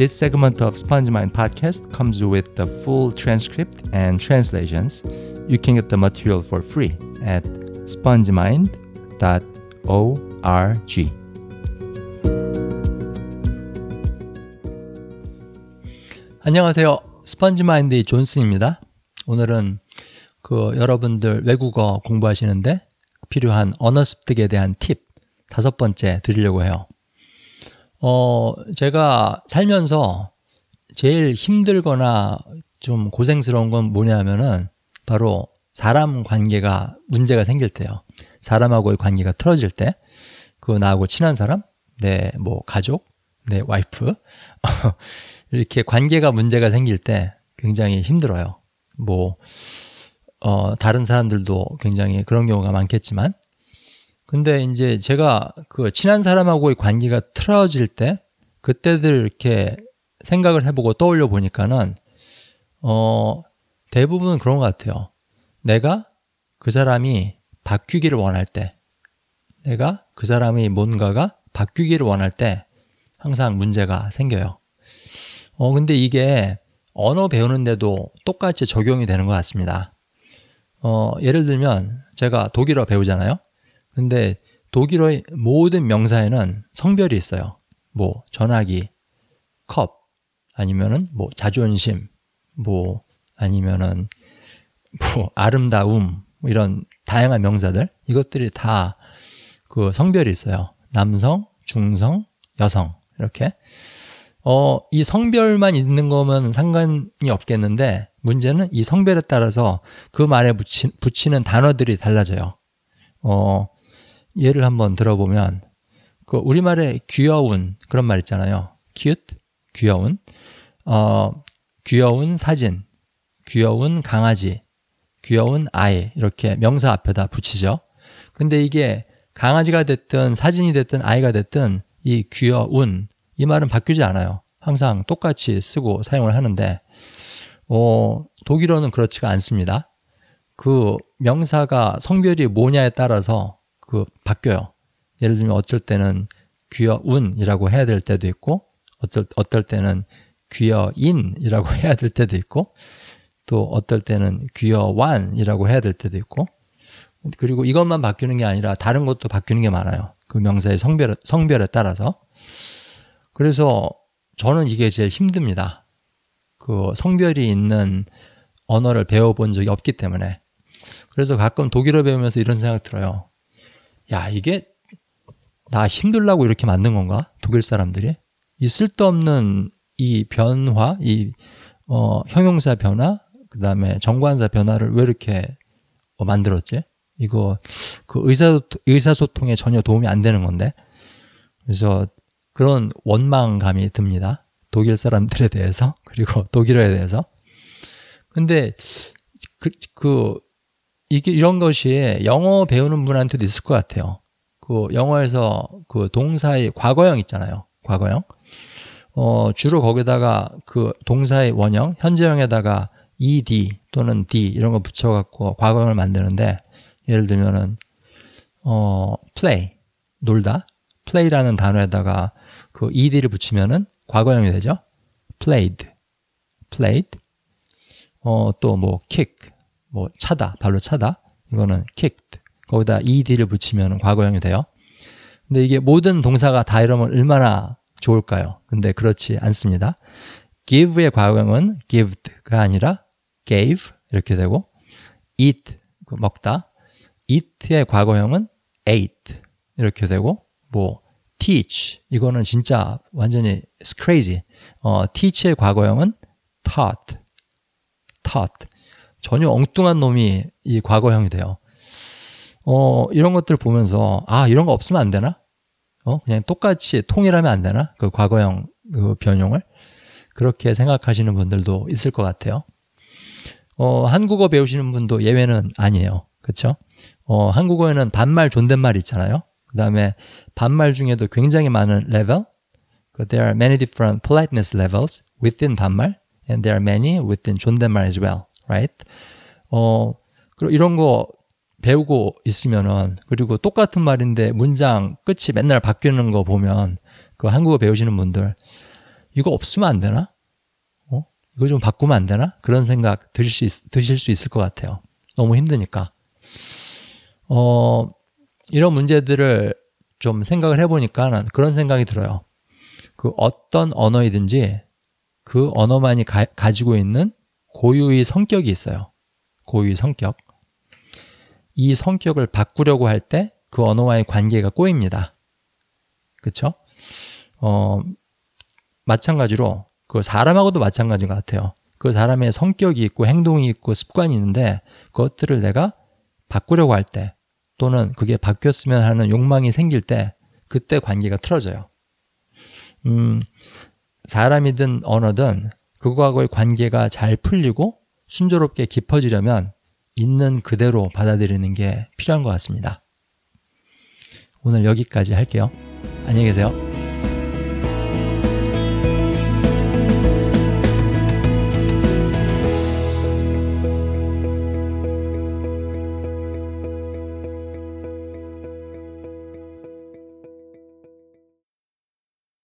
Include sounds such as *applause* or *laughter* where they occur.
This segment of SpongeMind podcast comes with the full transcript and translations. You can get the material for free at spongemind.org. 안녕하세요. 스펀지마인드의 존슨입니다. 오늘은 그 여러분들 외국어 공부하시는데 필요한 언어 습득에 대한 팁 다섯 번째 드리려고 해요. 어, 제가 살면서 제일 힘들거나 좀 고생스러운 건 뭐냐면은 바로 사람 관계가 문제가 생길 때요. 사람하고의 관계가 틀어질 때, 그 나하고 친한 사람, 내 뭐 가족, 내 와이프, *laughs* 이렇게 관계가 문제가 생길 때 굉장히 힘들어요. 뭐, 어, 다른 사람들도 굉장히 그런 경우가 많겠지만, 근데 이제 제가 그 친한 사람하고의 관계가 틀어질 때, 그때들 이렇게 생각을 해보고 떠올려 보니까는, 어, 대부분 그런 것 같아요. 내가 그 사람이 바뀌기를 원할 때, 내가 그 사람이 뭔가가 바뀌기를 원할 때 항상 문제가 생겨요. 어, 근데 이게 언어 배우는데도 똑같이 적용이 되는 것 같습니다. 어, 예를 들면 제가 독일어 배우잖아요. 근데 독일어의 모든 명사에는 성별이 있어요. 뭐 전화기, 컵, 아니면은 뭐 자존심, 뭐 아니면은 뭐 아름다움 뭐 이런 다양한 명사들 이것들이 다 그 성별이 있어요. 남성, 중성, 여성 이렇게 어, 이 성별만 있는 거면 상관이 없겠는데 문제는 이 성별에 따라서 그 말에 붙이, 붙이는 단어들이 달라져요. 어, 예를 한번 들어보면 그 우리말에 귀여운 그런 말 있잖아요. cute 귀여운 어, 귀여운 사진, 귀여운 강아지, 귀여운 아이 이렇게 명사 앞에다 붙이죠. 근데 이게 강아지가 됐든 사진이 됐든 아이가 됐든 이 귀여운 이 말은 바뀌지 않아요. 항상 똑같이 쓰고 사용을 하는데 어, 독일어는 그렇지가 않습니다. 그 명사가 성별이 뭐냐에 따라서 그 바뀌어요. 예를 들면 어쩔 때는 귀여운이라고 해야 될 때도 있고 어쩔 어떨 때는 귀여인이라고 *laughs* 해야 될 때도 있고 또 어떨 때는 귀여완이라고 해야 될 때도 있고 그리고 이것만 바뀌는 게 아니라 다른 것도 바뀌는 게 많아요. 그 명사의 성별 성별에 따라서 그래서 저는 이게 제일 힘듭니다. 그 성별이 있는 언어를 배워본 적이 없기 때문에 그래서 가끔 독일어 배우면서 이런 생각 들어요. 야 이게 나 힘들라고 이렇게 만든 건가? 독일 사람들이 이 쓸데없는 이 변화, 이 어, 형용사 변화, 그 다음에 정관사 변화를 왜 이렇게 어, 만들었지? 이거 그 의사 의사소통에 전혀 도움이 안 되는 건데. 그래서 그런 원망감이 듭니다. 독일 사람들에 대해서 *laughs* 그리고 독일어에 대해서. 근데 그, 그 이게 이런 것이 영어 배우는 분한테도 있을 것 같아요. 그 영어에서 그 동사의 과거형 있잖아요. 과거형. 어, 주로 거기다가 그 동사의 원형, 현재형에다가 ed 또는 d 이런 거 붙여갖고 과거형을 만드는데 예를 들면은 어, play 놀다 play라는 단어에다가 그 ed를 붙이면은 과거형이 되죠. played, played. 어, 또 뭐 kick, 뭐 차다, 발로 차다. 이거는 kicked. 거기다 ed를 붙이면 과거형이 돼요. 근데 이게 모든 동사가 다 이러면 얼마나 좋을까요? 근데 그렇지 않습니다. give의 과거형은 gived가 아니라 gave 이렇게 되고 eat 그 먹다 eat의 과거형은 ate 이렇게 되고 뭐 teach 이거는 진짜 완전히 crazy. 어, teach의 과거형은 taught, taught. 전혀 엉뚱한 놈이 이 과거형이 돼요. 어, 이런 것들 보면서 아 이런 거 없으면 안 되나? 어, 그냥 똑같이 통일하면 안 되나? 그 과거형 그 변용을 그렇게 생각하시는 분들도 있을 것 같아요. 어, 한국어 배우시는 분도 예외는 아니에요. 그렇죠? 어, 한국어에는 반말 존댓말 있잖아요. 그 다음에 반말 중에도 굉장히 많은 레벨. There are many different politeness levels within 반말, and there are many within 존댓말 as well, right? 어, 그리고 이런 거 배우고 있으면은, 그리고 똑같은 말인데 문장 끝이 맨날 바뀌는 거 보면, 그 한국어 배우시는 분들, 이거 없으면 안 되나? 어? 이거 좀 바꾸면 안 되나? 그런 생각 드실 수, 있, 드실 수 있을 것 같아요. 너무 힘드니까. 어, 이런 문제들을 좀 생각을 해보니까 그런 생각이 들어요. 그 어떤 언어이든지 그 언어만이 가, 가지고 있는 고유의 성격이 있어요. 고유의 성격. 이 성격을 바꾸려고 할 때 그 언어와의 관계가 꼬입니다. 그쵸? 어, 마찬가지로 그 사람하고도 마찬가지인 것 같아요. 그 사람의 성격이 있고 행동이 있고 습관이 있는데 그것들을 내가 바꾸려고 할 때 또는 그게 바뀌었으면 하는 욕망이 생길 때 그때 관계가 틀어져요. 음, 사람이든 언어든 그거하고의 관계가 잘 풀리고 순조롭게 깊어지려면 있는 그대로 받아들이는 게 필요한 것 같습니다. 오늘 여기까지 할게요. 안녕히 계세요.